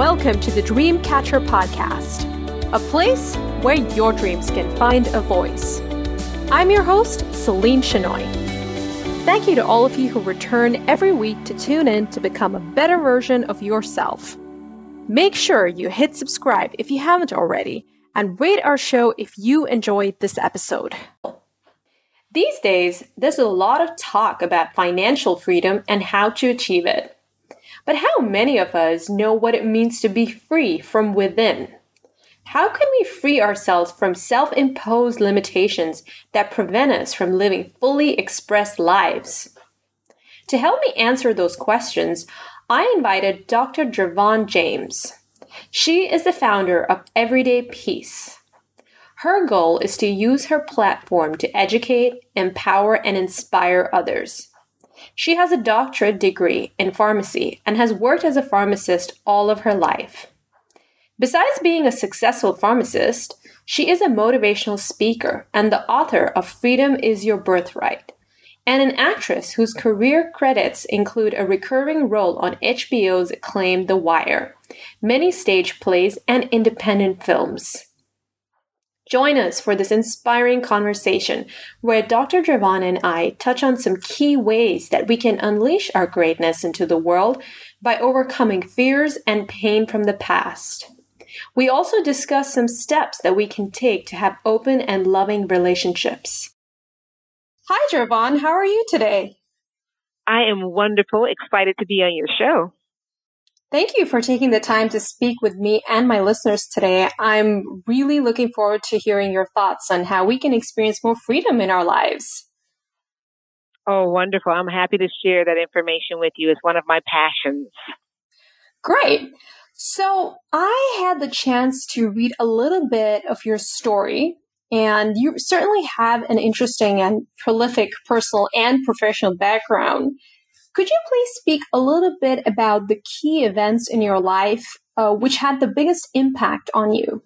Welcome to the Dreamcatcher Podcast, a place where your dreams can find a voice. I'm your host, Celine Chenoy. Thank you to all of you who return every week to tune in to become a better version of yourself. Make sure you hit subscribe if you haven't already, and rate our show if you enjoyed this episode. These days, there's a lot of talk about financial freedom and how to achieve it. But how many of us know what it means to be free from within? How can we free ourselves from self imposed limitations that prevent us from living fully expressed lives? To help me answer those questions, I invited Dr. Dravon James. She is the founder of Everyday Peace. Her goal is to use her platform to educate, empower, and inspire others. She has a doctorate degree in pharmacy and has worked as a pharmacist all of her life. Besides being a successful pharmacist, she is a motivational speaker and the author of Freedom is Your Birthright, and an actress whose career credits include a recurring role on HBO's acclaimed The Wire, many stage plays, and independent films. Join us for this inspiring conversation where Dr. Dravon and I touch on some key ways that we can unleash our greatness into the world by overcoming fears and pain from the past. We also discuss some steps that we can take to have open and loving relationships. Hi, Dravon. How are you today? I am wonderful, excited to be on your show. Thank you for taking the time to speak with me and my listeners today. I'm really looking forward to hearing your thoughts on how we can experience more freedom in our lives. Oh, wonderful. I'm happy to share that information with you. It's one of my passions. Great. So, I had the chance to read a little bit of your story, and you certainly have an interesting and prolific personal and professional background. Could you please speak a little bit about the key events in your life uh, which had the biggest impact on you?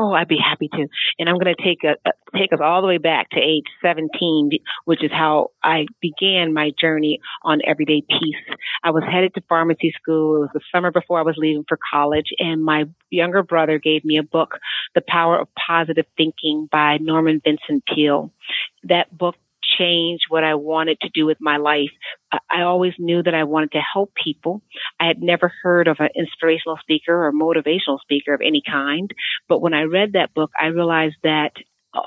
Oh, I'd be happy to. And I'm going to take a, take us all the way back to age 17, which is how I began my journey on everyday peace. I was headed to pharmacy school. It was the summer before I was leaving for college and my younger brother gave me a book, The Power of Positive Thinking by Norman Vincent Peale. That book change what I wanted to do with my life. I always knew that I wanted to help people. I had never heard of an inspirational speaker or motivational speaker of any kind. But when I read that book, I realized that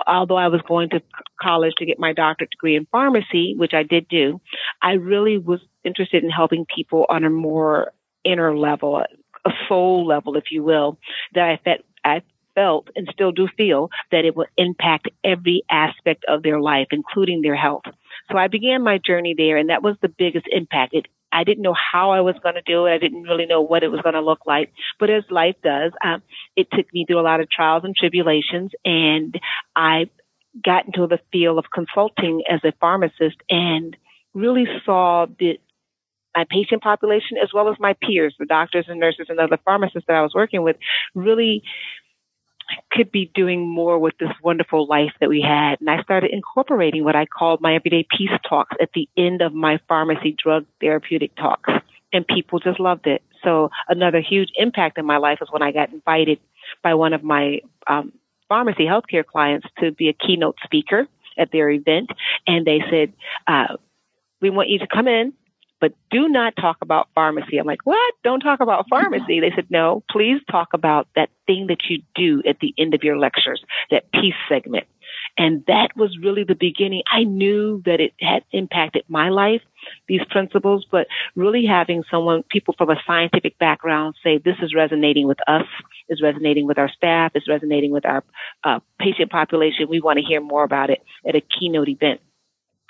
although I was going to college to get my doctorate degree in pharmacy, which I did do, I really was interested in helping people on a more inner level, a soul level, if you will, that I felt I felt and still do feel that it will impact every aspect of their life, including their health. So I began my journey there and that was the biggest impact. It, I didn't know how I was going to do it. I didn't really know what it was going to look like. But as life does, um, it took me through a lot of trials and tribulations and I got into the field of consulting as a pharmacist and really saw the my patient population as well as my peers, the doctors and nurses and other pharmacists that I was working with, really could be doing more with this wonderful life that we had. And I started incorporating what I called my everyday peace talks at the end of my pharmacy drug therapeutic talks. And people just loved it. So another huge impact in my life was when I got invited by one of my um, pharmacy healthcare clients to be a keynote speaker at their event. And they said, uh, we want you to come in but do not talk about pharmacy. I'm like, what? Don't talk about pharmacy. They said, no, please talk about that thing that you do at the end of your lectures, that peace segment. And that was really the beginning. I knew that it had impacted my life, these principles, but really having someone, people from a scientific background say, this is resonating with us, is resonating with our staff, is resonating with our uh, patient population. We want to hear more about it at a keynote event.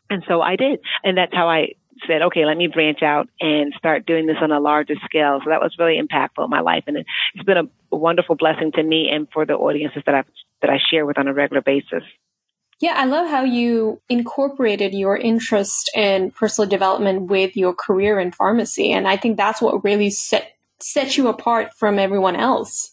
And so I did. And that's how I said, okay, let me branch out and start doing this on a larger scale. So that was really impactful in my life. And it's been a wonderful blessing to me and for the audiences that I, that I share with on a regular basis. Yeah, I love how you incorporated your interest in personal development with your career in pharmacy. And I think that's what really set, set you apart from everyone else.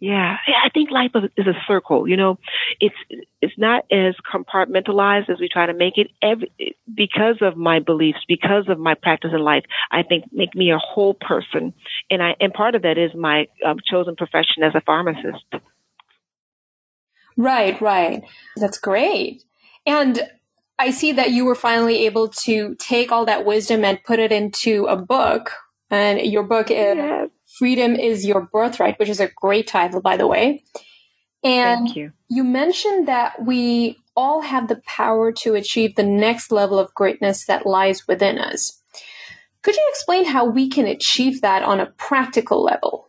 Yeah, I think life is a circle. You know, it's it's not as compartmentalized as we try to make it. Every, because of my beliefs, because of my practice in life, I think make me a whole person, and I and part of that is my um, chosen profession as a pharmacist. Right, right. That's great. And I see that you were finally able to take all that wisdom and put it into a book. And your book is yes. Freedom is Your Birthright, which is a great title, by the way. And Thank you. you mentioned that we all have the power to achieve the next level of greatness that lies within us. Could you explain how we can achieve that on a practical level?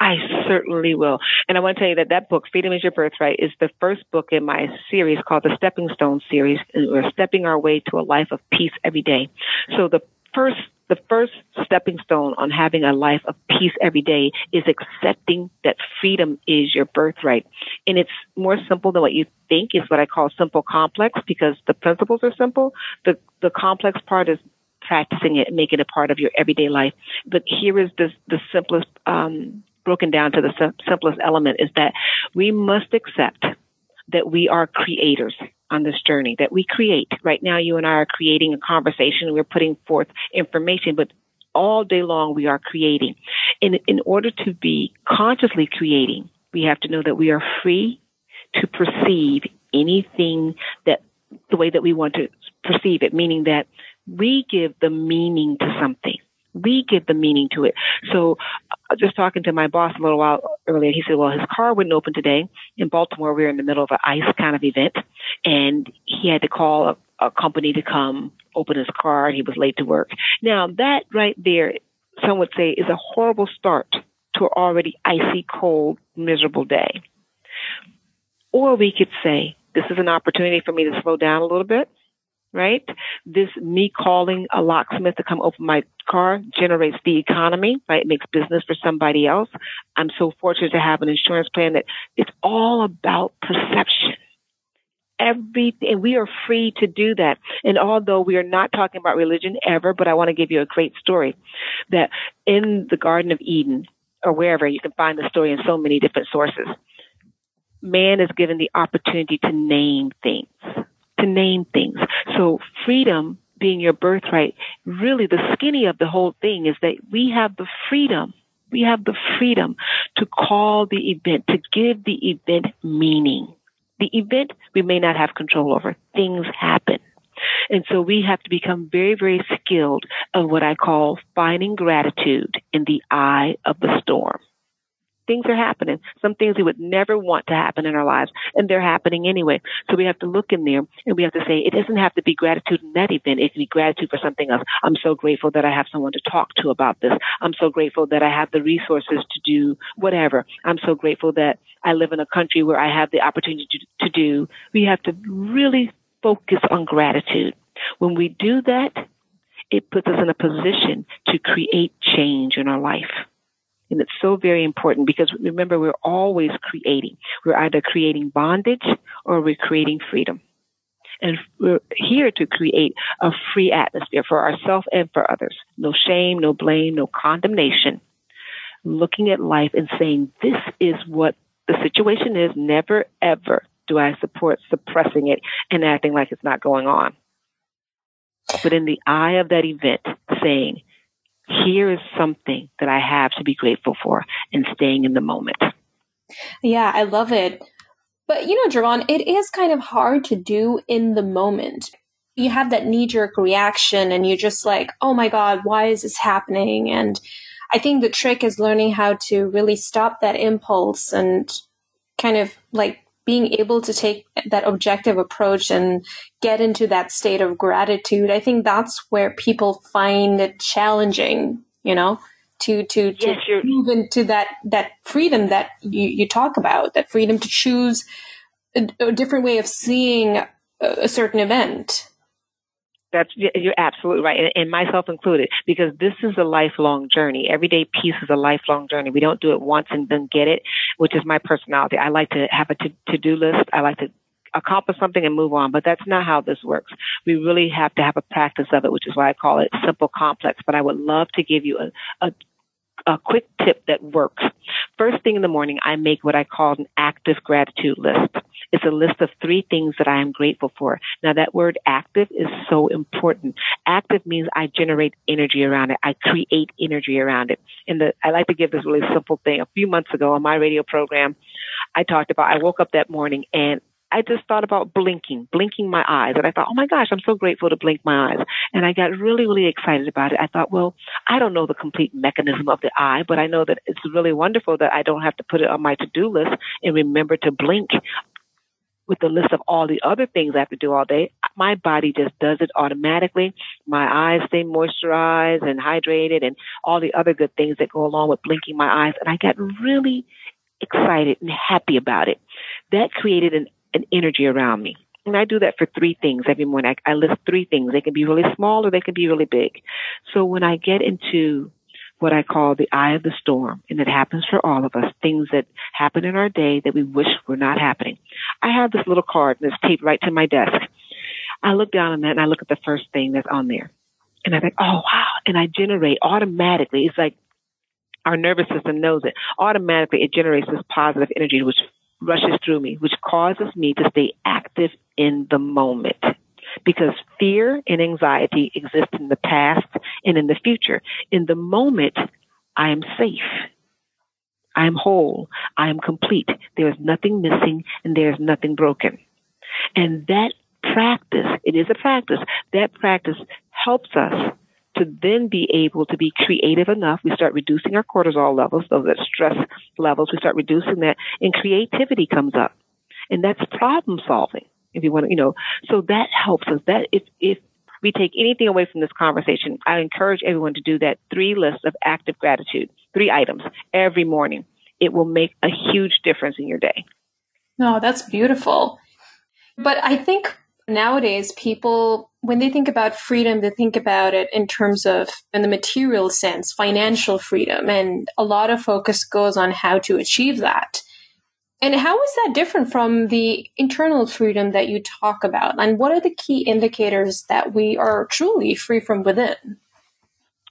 I certainly will. And I want to tell you that that book, Freedom is Your Birthright, is the first book in my series called the Stepping Stone series. And we're stepping our way to a life of peace every day. So the first the first stepping stone on having a life of peace every day is accepting that freedom is your birthright. And it's more simple than what you think is what I call simple complex because the principles are simple. The, the complex part is practicing it and making it a part of your everyday life. But here is the, the simplest, um, broken down to the sim- simplest element is that we must accept that we are creators on this journey that we create. Right now, you and I are creating a conversation. We're putting forth information, but all day long we are creating. In, in order to be consciously creating, we have to know that we are free to perceive anything that the way that we want to perceive it, meaning that we give the meaning to something. We give the meaning to it. So, uh, just talking to my boss a little while earlier, he said, well, his car wouldn't open today. In Baltimore, we were in the middle of an ice kind of event, and he had to call a, a company to come open his car, and he was late to work. Now, that right there, some would say, is a horrible start to an already icy, cold, miserable day. Or we could say, this is an opportunity for me to slow down a little bit right? This me calling a locksmith to come open my car generates the economy, right? It makes business for somebody else. I'm so fortunate to have an insurance plan that it's all about perception. Everything, and we are free to do that. And although we are not talking about religion ever, but I want to give you a great story that in the Garden of Eden or wherever you can find the story in so many different sources, man is given the opportunity to name things to name things. So freedom being your birthright, really the skinny of the whole thing is that we have the freedom. We have the freedom to call the event, to give the event meaning. The event we may not have control over. Things happen. And so we have to become very, very skilled of what I call finding gratitude in the eye of the storm things are happening. Some things we would never want to happen in our lives, and they're happening anyway. So we have to look in there and we have to say, it doesn't have to be gratitude in that event. It can be gratitude for something else. I'm so grateful that I have someone to talk to about this. I'm so grateful that I have the resources to do whatever. I'm so grateful that I live in a country where I have the opportunity to, to do. We have to really focus on gratitude. When we do that, it puts us in a position to create change in our life. And it's so very important because remember, we're always creating. We're either creating bondage or we're creating freedom. And we're here to create a free atmosphere for ourselves and for others. No shame, no blame, no condemnation. Looking at life and saying, this is what the situation is. Never ever do I support suppressing it and acting like it's not going on. But in the eye of that event, saying, here is something that I have to be grateful for and staying in the moment. Yeah, I love it. But you know, Dravon, it is kind of hard to do in the moment. You have that knee jerk reaction and you're just like, oh my God, why is this happening? And I think the trick is learning how to really stop that impulse and kind of like being able to take that objective approach and get into that state of gratitude, I think that's where people find it challenging, you know, to to to yes, move into that that freedom that you, you talk about, that freedom to choose a, a different way of seeing a, a certain event. That's you're absolutely right, and, and, myself included, because this is a lifelong journey. Everyday peace is a lifelong journey. We don't do it once and then get it, which is my personality. I like to have a to do list. I like to accomplish something and move on, but that's not how this works. We really have to have a practice of it, which is why I call it simple complex. But I would love to give you a, a a quick tip that works. First thing in the morning, I make what I call an active gratitude list. It's a list of three things that I am grateful for. Now that word active is so important. Active means I generate energy around it. I create energy around it. And the, I like to give this really simple thing. A few months ago on my radio program, I talked about, I woke up that morning and I just thought about blinking, blinking my eyes. And I thought, oh my gosh, I'm so grateful to blink my eyes. And I got really, really excited about it. I thought, well, I don't know the complete mechanism of the eye, but I know that it's really wonderful that I don't have to put it on my to-do list and remember to blink with the list of all the other things I have to do all day. My body just does it automatically. My eyes stay moisturized and hydrated and all the other good things that go along with blinking my eyes. And I got really excited and happy about it. That created an an energy around me. And I do that for three things every morning. I, I list three things. They can be really small or they can be really big. So when I get into what I call the eye of the storm, and it happens for all of us, things that happen in our day that we wish were not happening. I have this little card that's taped right to my desk. I look down on that and I look at the first thing that's on there. And I think, oh wow. And I generate automatically. It's like our nervous system knows it. Automatically it generates this positive energy which rushes through me, which causes me to stay active in the moment. Because fear and anxiety exist in the past and in the future. In the moment, I am safe. I am whole. I am complete. There is nothing missing and there is nothing broken. And that practice, it is a practice, that practice helps us to then be able to be creative enough. We start reducing our cortisol levels, those stress levels. We start reducing that and creativity comes up. And that's problem solving. If you want to, you know, so that helps us. That if, if we take anything away from this conversation, I encourage everyone to do that three lists of active gratitude, three items every morning. It will make a huge difference in your day. No, oh, that's beautiful. But I think nowadays people when they think about freedom they think about it in terms of in the material sense financial freedom and a lot of focus goes on how to achieve that and how is that different from the internal freedom that you talk about and what are the key indicators that we are truly free from within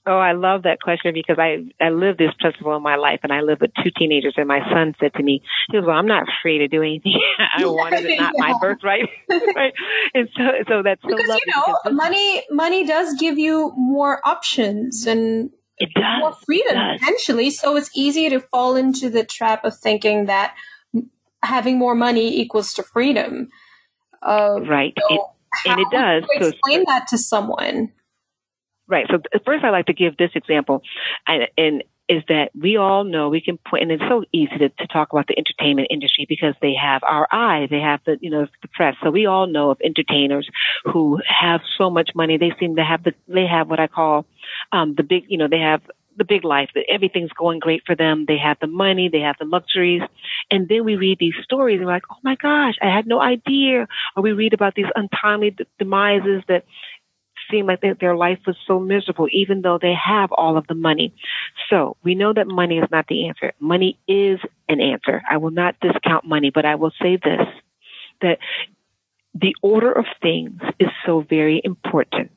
Oh, I love that question because I, I live this principle in my life and I live with two teenagers and my son said to me, he goes, well, I'm not free to do anything. I wanted it, not yeah. my birthright. right. And so, so that's so because, lovely. you know, because money, money does give you more options and more freedom potentially. So it's easy to fall into the trap of thinking that having more money equals to freedom. Uh, right. So it, and it does. To explain so, that to someone Right. So first, I like to give this example, and, and is that we all know we can point, and it's so easy to, to talk about the entertainment industry because they have our eye, they have the, you know, the press. So we all know of entertainers who have so much money. They seem to have the, they have what I call, um, the big, you know, they have the big life that everything's going great for them. They have the money, they have the luxuries. And then we read these stories and we're like, oh my gosh, I had no idea. Or we read about these untimely demises that seem like they, their life was so miserable, even though they have all of the money. So we know that money is not the answer. Money is an answer. I will not discount money, but I will say this, that the order of things is so very important.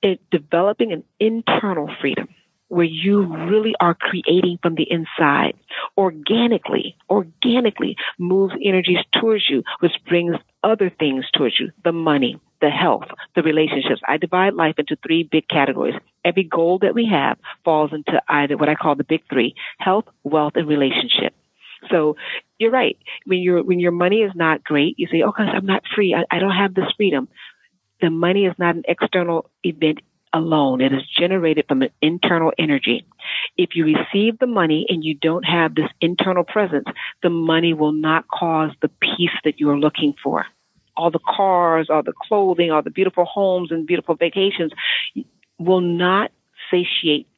It, developing an internal freedom where you really are creating from the inside organically, organically moves energies towards you, which brings other things towards you, the money, the health, the relationships. I divide life into three big categories. Every goal that we have falls into either what I call the big three, health, wealth, and relationship. So you're right. When your when your money is not great, you say, "Oh, gosh, I'm not free. I, I don't have this freedom." The money is not an external event alone. It is generated from an internal energy. If you receive the money and you don't have this internal presence, the money will not cause the peace that you are looking for all the cars, all the clothing, all the beautiful homes and beautiful vacations will not satiate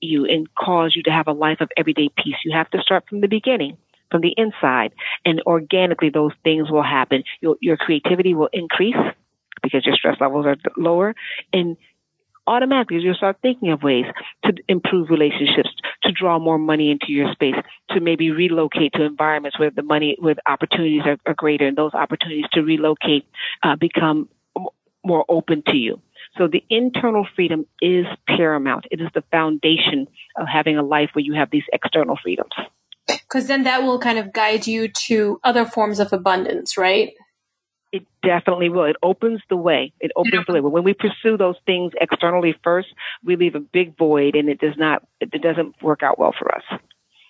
you and cause you to have a life of everyday peace. You have to start from the beginning, from the inside, and organically those things will happen. Your, your creativity will increase because your stress levels are lower and automatically you'll start thinking of ways to improve relationships, to draw more money into your space, to maybe relocate to environments where the money, where the opportunities are, are greater, and those opportunities to relocate uh, become more open to you. So the internal freedom is paramount. It is the foundation of having a life where you have these external freedoms. Because then that will kind of guide you to other forms of abundance, right? It definitely will. It opens the way. It opens yeah. the way. But when we pursue those things externally first, we leave a big void, and it does not. It doesn't work out well for us.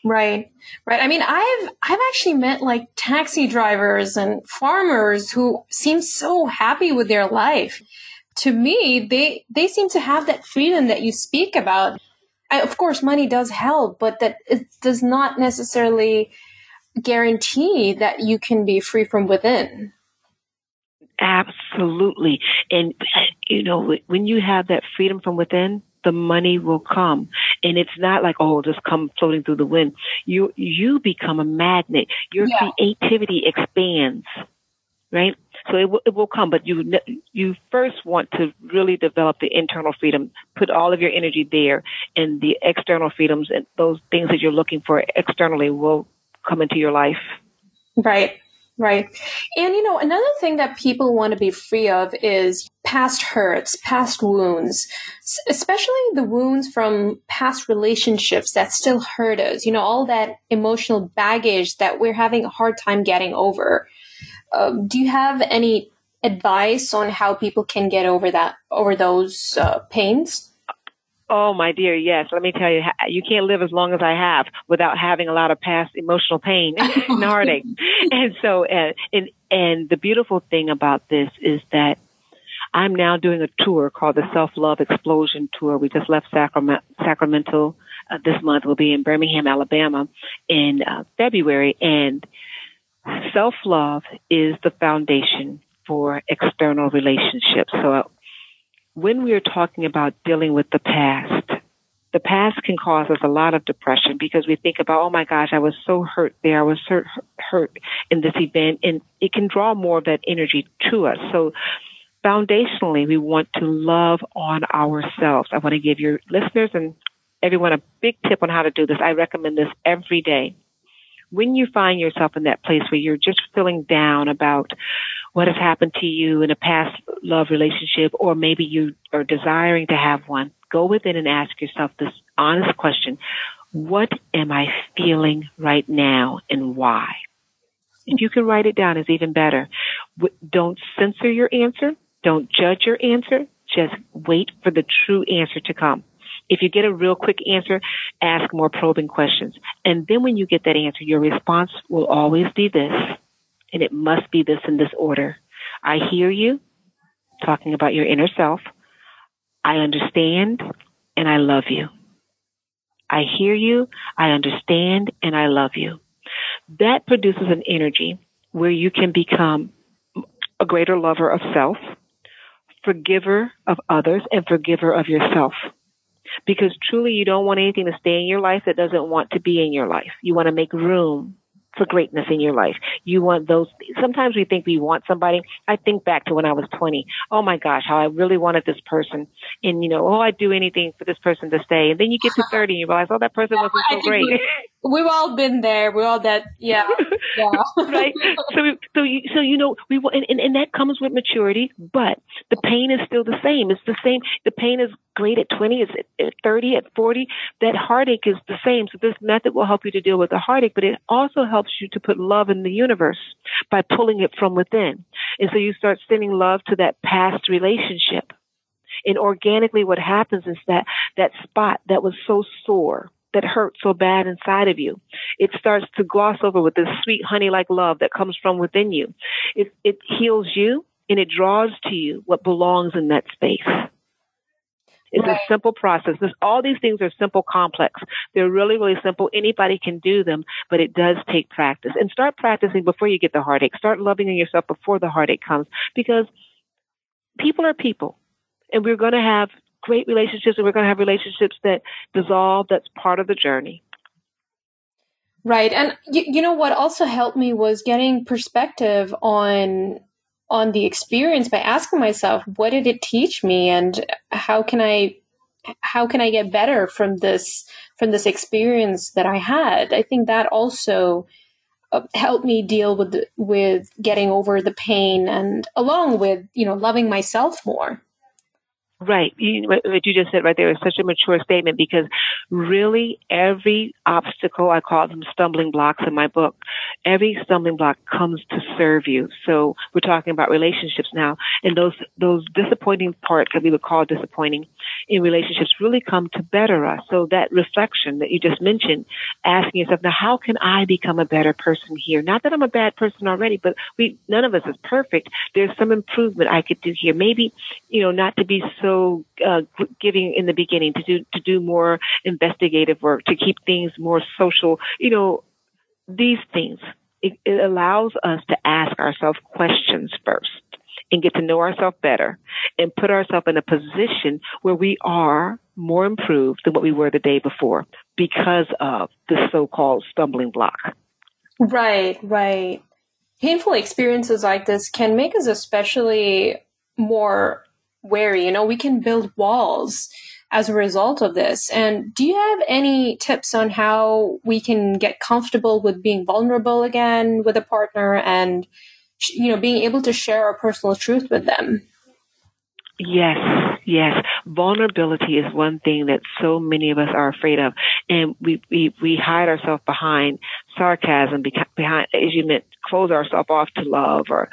Right. Right. I mean, I've I've actually met like taxi drivers and farmers who seem so happy with their life. To me, they they seem to have that freedom that you speak about. I, of course, money does help, but that it does not necessarily guarantee that you can be free from within. Absolutely. And, uh, you know, when you have that freedom from within, the money will come. And it's not like, oh, just come floating through the wind. You, you become a magnet. Your yeah. creativity expands, right? So it, w- it will come, but you, you first want to really develop the internal freedom, put all of your energy there and the external freedoms and those things that you're looking for externally will come into your life. Right. Right. And you know, another thing that people want to be free of is past hurts, past wounds, especially the wounds from past relationships that still hurt us. You know, all that emotional baggage that we're having a hard time getting over. Uh, do you have any advice on how people can get over that, over those uh, pains? Oh, my dear, yes. Let me tell you, you can't live as long as I have without having a lot of past emotional pain and heartache. and so, uh, and, and the beautiful thing about this is that I'm now doing a tour called the Self Love Explosion Tour. We just left Sacramento, Sacramento uh, this month. We'll be in Birmingham, Alabama in uh, February. And self love is the foundation for external relationships. So when we are talking about dealing with the past, the past can cause us a lot of depression because we think about, oh my gosh, I was so hurt there. I was hurt, hurt in this event. And it can draw more of that energy to us. So foundationally, we want to love on ourselves. I want to give your listeners and everyone a big tip on how to do this. I recommend this every day. When you find yourself in that place where you're just feeling down about what has happened to you in a past love relationship, or maybe you are desiring to have one, go within and ask yourself this honest question. What am I feeling right now and why? If you can write it down, it's even better. Don't censor your answer. Don't judge your answer. Just wait for the true answer to come. If you get a real quick answer, ask more probing questions. And then when you get that answer, your response will always be this and it must be this in this order. I hear you talking about your inner self. I understand and I love you. I hear you, I understand, and I love you. That produces an energy where you can become a greater lover of self, forgiver of others, and forgiver of yourself. Because truly you don't want anything to stay in your life that doesn't want to be in your life. You want to make room for greatness in your life. You want those. Sometimes we think we want somebody. I think back to when I was 20. Oh my gosh, how I really wanted this person. And you know, oh, I'd do anything for this person to stay. And then you get to 30 and you realize, oh, that person wasn't so great. We've all been there. We're all that, yeah, yeah. right. So, so, you, so you know, we and, and, and that comes with maturity, but the pain is still the same. It's the same. The pain is great at 20, it's at 30, at 40. That heartache is the same. So this method will help you to deal with the heartache, but it also helps you to put love in the universe by pulling it from within. And so you start sending love to that past relationship. And organically what happens is that that spot that was so sore that hurts so bad inside of you. It starts to gloss over with this sweet honey like love that comes from within you. It, it heals you and it draws to you what belongs in that space. It's right. a simple process. This, all these things are simple, complex. They're really, really simple. Anybody can do them, but it does take practice. And start practicing before you get the heartache. Start loving yourself before the heartache comes because people are people. And we're going to have great relationships and we're going to have relationships that dissolve. That's part of the journey. Right. And you, you know what also helped me was getting perspective on on the experience by asking myself what did it teach me and how can I how can I get better from this from this experience that I had? I think that also uh, helped me deal with with getting over the pain and along with you know loving myself more Right. You, what you just said right there is such a mature statement because really every obstacle, I call them stumbling blocks in my book, every stumbling block comes to serve you. So we're talking about relationships now and those, those disappointing parts that we would call disappointing in relationships really come to better us. So that reflection that you just mentioned, asking yourself, now how can I become a better person here? Not that I'm a bad person already, but we, none of us is perfect. There's some improvement I could do here. Maybe, you know, not to be so uh, giving in the beginning to do to do more investigative work to keep things more social. You know, these things it, it allows us to ask ourselves questions first and get to know ourselves better and put ourselves in a position where we are more improved than what we were the day before because of the so-called stumbling block. Right, right. Painful experiences like this can make us especially more wary. You know, we can build walls as a result of this. And do you have any tips on how we can get comfortable with being vulnerable again with a partner and, you know, being able to share our personal truth with them? Yes, yes. Vulnerability is one thing that so many of us are afraid of. And we, we, we hide ourselves behind sarcasm, behind, as you meant, close ourselves off to love or,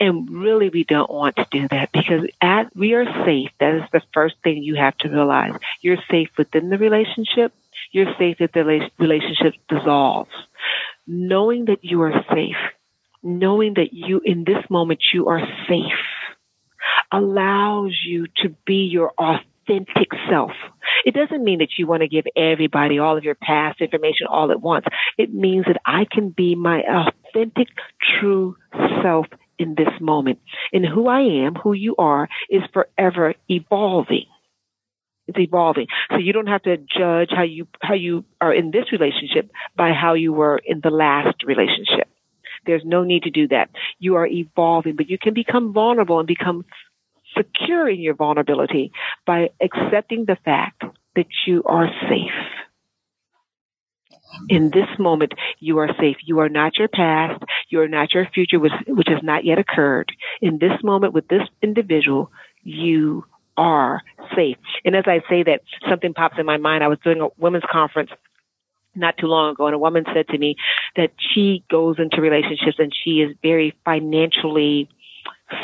and really we don't want to do that because at, we are safe. That is the first thing you have to realize. You're safe within the relationship. You're safe if the relationship dissolves. Knowing that you are safe, knowing that you, in this moment, you are safe allows you to be your authentic self. It doesn't mean that you want to give everybody all of your past information all at once. It means that I can be my authentic, true self in this moment. And who I am, who you are, is forever evolving. It's evolving. So you don't have to judge how you, how you are in this relationship by how you were in the last relationship. There's no need to do that. You are evolving, but you can become vulnerable and become secure in your vulnerability by accepting the fact that you are safe. In this moment, you are safe. You are not your past. You are not your future, which, which has not yet occurred. In this moment with this individual, you are safe. And as I say that, something pops in my mind. I was doing a women's conference not too long ago and a woman said to me that she goes into relationships and she is very financially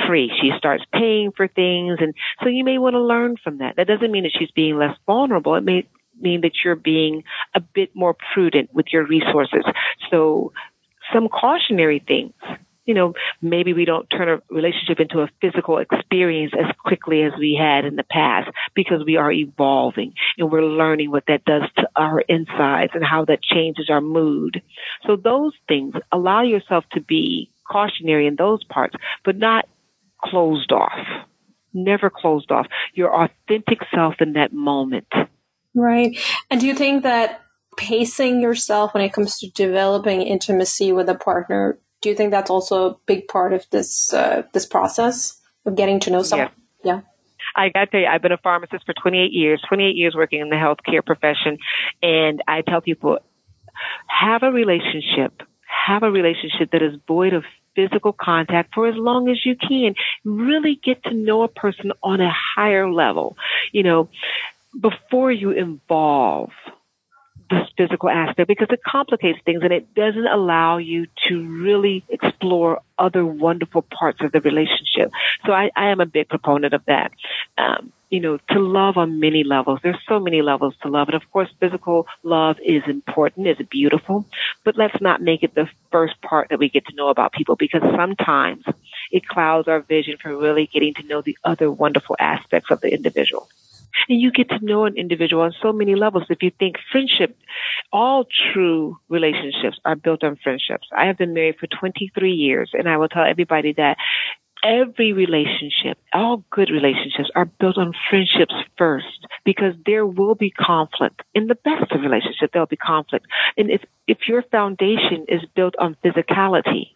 free. She starts paying for things. And so you may want to learn from that. That doesn't mean that she's being less vulnerable. It may mean that you're being a bit more prudent with your resources. So some cautionary things. You know, maybe we don't turn a relationship into a physical experience as quickly as we had in the past because we are evolving and we're learning what that does to our insides and how that changes our mood. So those things allow yourself to be cautionary in those parts, but not closed off. Never closed off. Your authentic self in that moment. Right. And do you think that pacing yourself when it comes to developing intimacy with a partner, do you think that's also a big part of this uh, this process of getting to know someone? Yeah. yeah. I got to tell you, I've been a pharmacist for 28 years, 28 years working in the healthcare profession. And I tell people, have a relationship, have a relationship that is void of physical contact for as long as you can. Really get to know a person on a higher level, you know, before you involve this physical aspect because it complicates things and it doesn't allow you to really explore other wonderful parts of the relationship. So I, I am a big proponent of that. Um, you know, to love on many levels. There's so many levels to love. And of course, physical love is important, is beautiful, but let's not make it the first part that we get to know about people because sometimes it clouds our vision for really getting to know the other wonderful aspects of the individual. And you get to know an individual on so many levels. If you think friendship, all true relationships are built on friendships. I have been married for 23 years and I will tell everybody that every relationship, all good relationships are built on friendships first because there will be conflict. In the best of relationships, there'll be conflict. And if, if your foundation is built on physicality,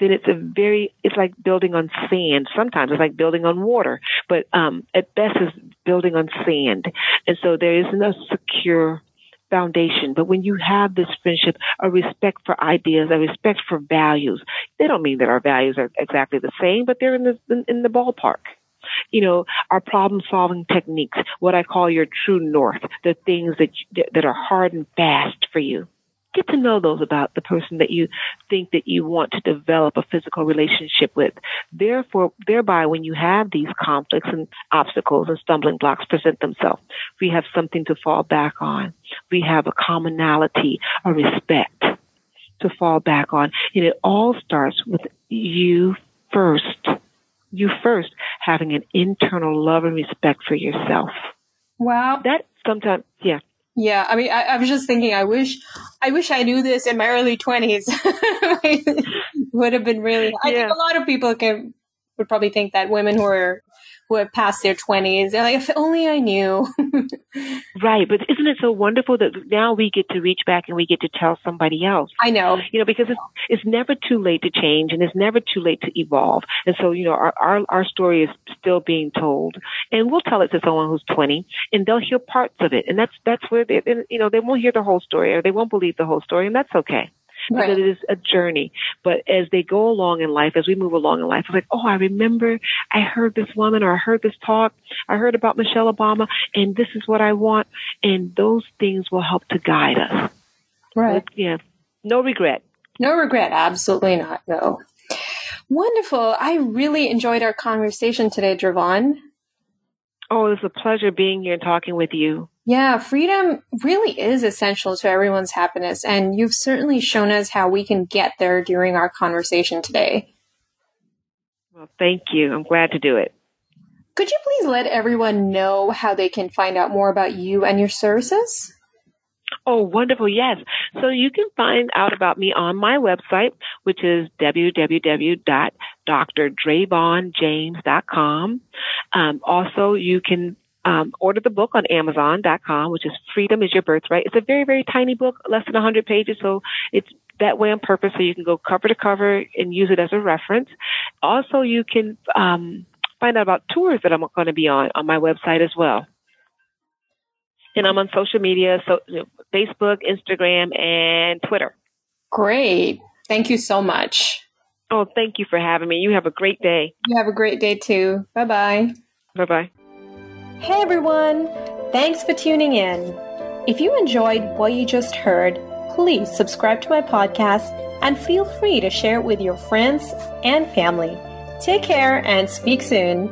then it's a very, it's like building on sand. Sometimes it's like building on water, but, um, at best is building on sand. And so there isn't a secure foundation. But when you have this friendship, a respect for ideas, a respect for values, they don't mean that our values are exactly the same, but they're in the in, in the ballpark. you know, our problem solving techniques, what I call your true north, the things that, that are hard and fast for you get to know those about the person that you think that you want to develop a physical relationship with. Therefore, thereby, when you have these conflicts and obstacles and stumbling blocks present themselves, we have something to fall back on. We have a commonality, a respect to fall back on. And it all starts with you first. You first having an internal love and respect for yourself. Wow. That sometimes, yeah. Yeah, I mean, I, I, was just thinking, I wish, I wish I knew this in my early twenties. would have been really. I yeah. think a lot of people can would probably think that women who are who have passed their 20s. They're like, if only I knew. right. But isn't it so wonderful that now we get to reach back and we get to tell somebody else? I know. You know, because it's, it's never too late to change and it's never too late to evolve. And so, you know, our, our, our story is still being told and we'll tell it to someone who's 20 and they'll hear parts of it. And that's, that's where they, you know, they won't hear the whole story or they won't believe the whole story and that's okay right. it is a journey. But as they go along in life, as we move along in life, it's like, oh, I remember I heard this woman or I heard this talk. I heard about Michelle Obama and this is what I want. And those things will help to guide us. Right. But, yeah. No regret. No regret. Absolutely not. No. Wonderful. I really enjoyed our conversation today, Dravon. Oh, it was a pleasure being here and talking with you. Yeah, freedom really is essential to everyone's happiness, and you've certainly shown us how we can get there during our conversation today. Well, thank you. I'm glad to do it. Could you please let everyone know how they can find out more about you and your services? Oh, wonderful. Yes. So you can find out about me on my website, which is www.drdravonjames.com. Um, also, you can um, order the book on Amazon.com, which is Freedom is Your Birthright. It's a very, very tiny book, less than 100 pages, so it's that way on purpose so you can go cover to cover and use it as a reference. Also, you can um, find out about tours that I'm going to be on on my website as well. And I'm on social media, so you know, Facebook, Instagram, and Twitter. Great. Thank you so much. Oh, thank you for having me. You have a great day. You have a great day too. Bye bye. Bye bye. Hey everyone! Thanks for tuning in. If you enjoyed what you just heard, please subscribe to my podcast and feel free to share it with your friends and family. Take care and speak soon.